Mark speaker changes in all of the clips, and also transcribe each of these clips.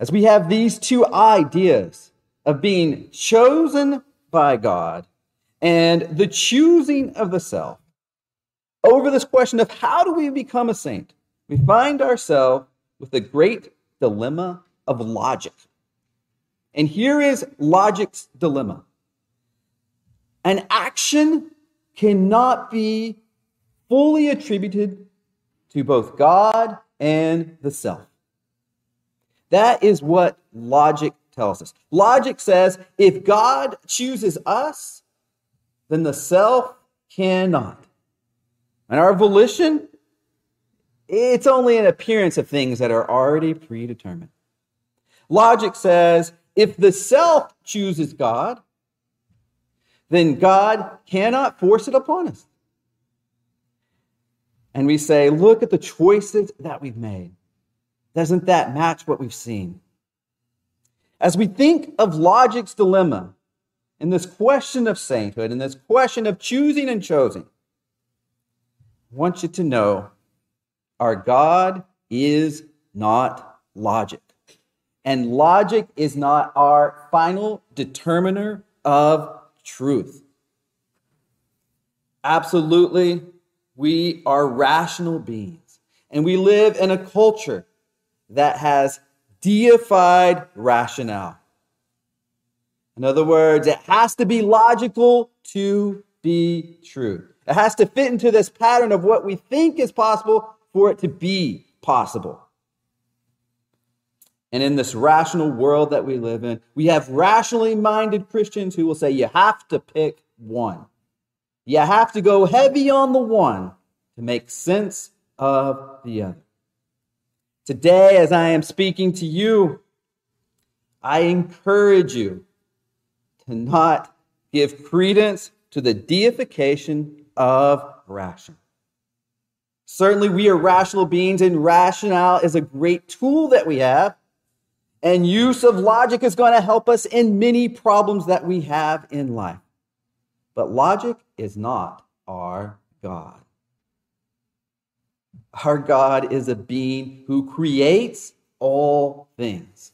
Speaker 1: As we have these two ideas of being chosen by God and the choosing of the self, over this question of how do we become a saint, we find ourselves with a great dilemma of logic. And here is logic's dilemma an action cannot be fully attributed to both God and the self. That is what logic tells us. Logic says if God chooses us, then the self cannot. And our volition, it's only an appearance of things that are already predetermined. Logic says if the self chooses God, then God cannot force it upon us. And we say, look at the choices that we've made. Doesn't that match what we've seen? As we think of logic's dilemma in this question of sainthood, in this question of choosing and choosing, I want you to know our God is not logic. And logic is not our final determiner of truth. Absolutely, we are rational beings, and we live in a culture that has deified rationale. In other words, it has to be logical to be true. It has to fit into this pattern of what we think is possible for it to be possible. And in this rational world that we live in, we have rationally minded Christians who will say you have to pick one. You have to go heavy on the one to make sense of the other. Today, as I am speaking to you, I encourage you to not give credence to the deification of ration. Certainly, we are rational beings, and rationale is a great tool that we have and use of logic is going to help us in many problems that we have in life. But logic is not our God. Our God is a being who creates all things.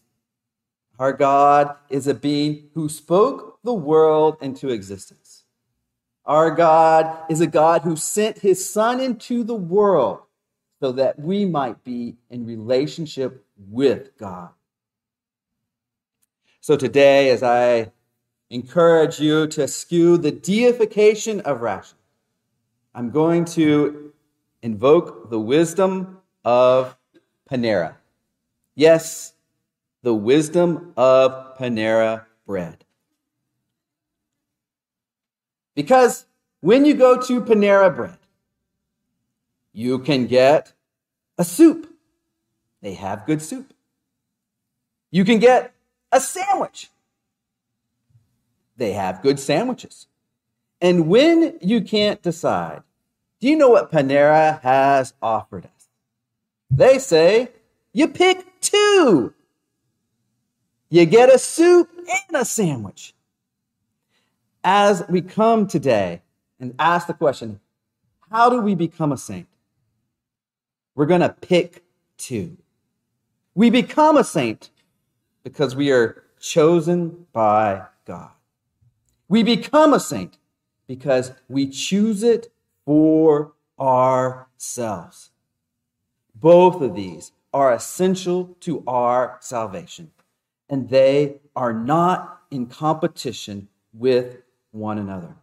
Speaker 1: Our God is a being who spoke the world into existence. Our God is a God who sent his Son into the world so that we might be in relationship with God. So today, as I encourage you to eschew the deification of ration, I'm going to invoke the wisdom of Panera. Yes, the wisdom of Panera bread. Because when you go to Panera bread, you can get a soup. They have good soup. You can get a sandwich. They have good sandwiches. And when you can't decide, do you know what Panera has offered us? They say you pick two. You get a soup and a sandwich. As we come today and ask the question, how do we become a saint? We're going to pick two. We become a saint because we are chosen by God. We become a saint because we choose it for ourselves. Both of these are essential to our salvation, and they are not in competition with one another.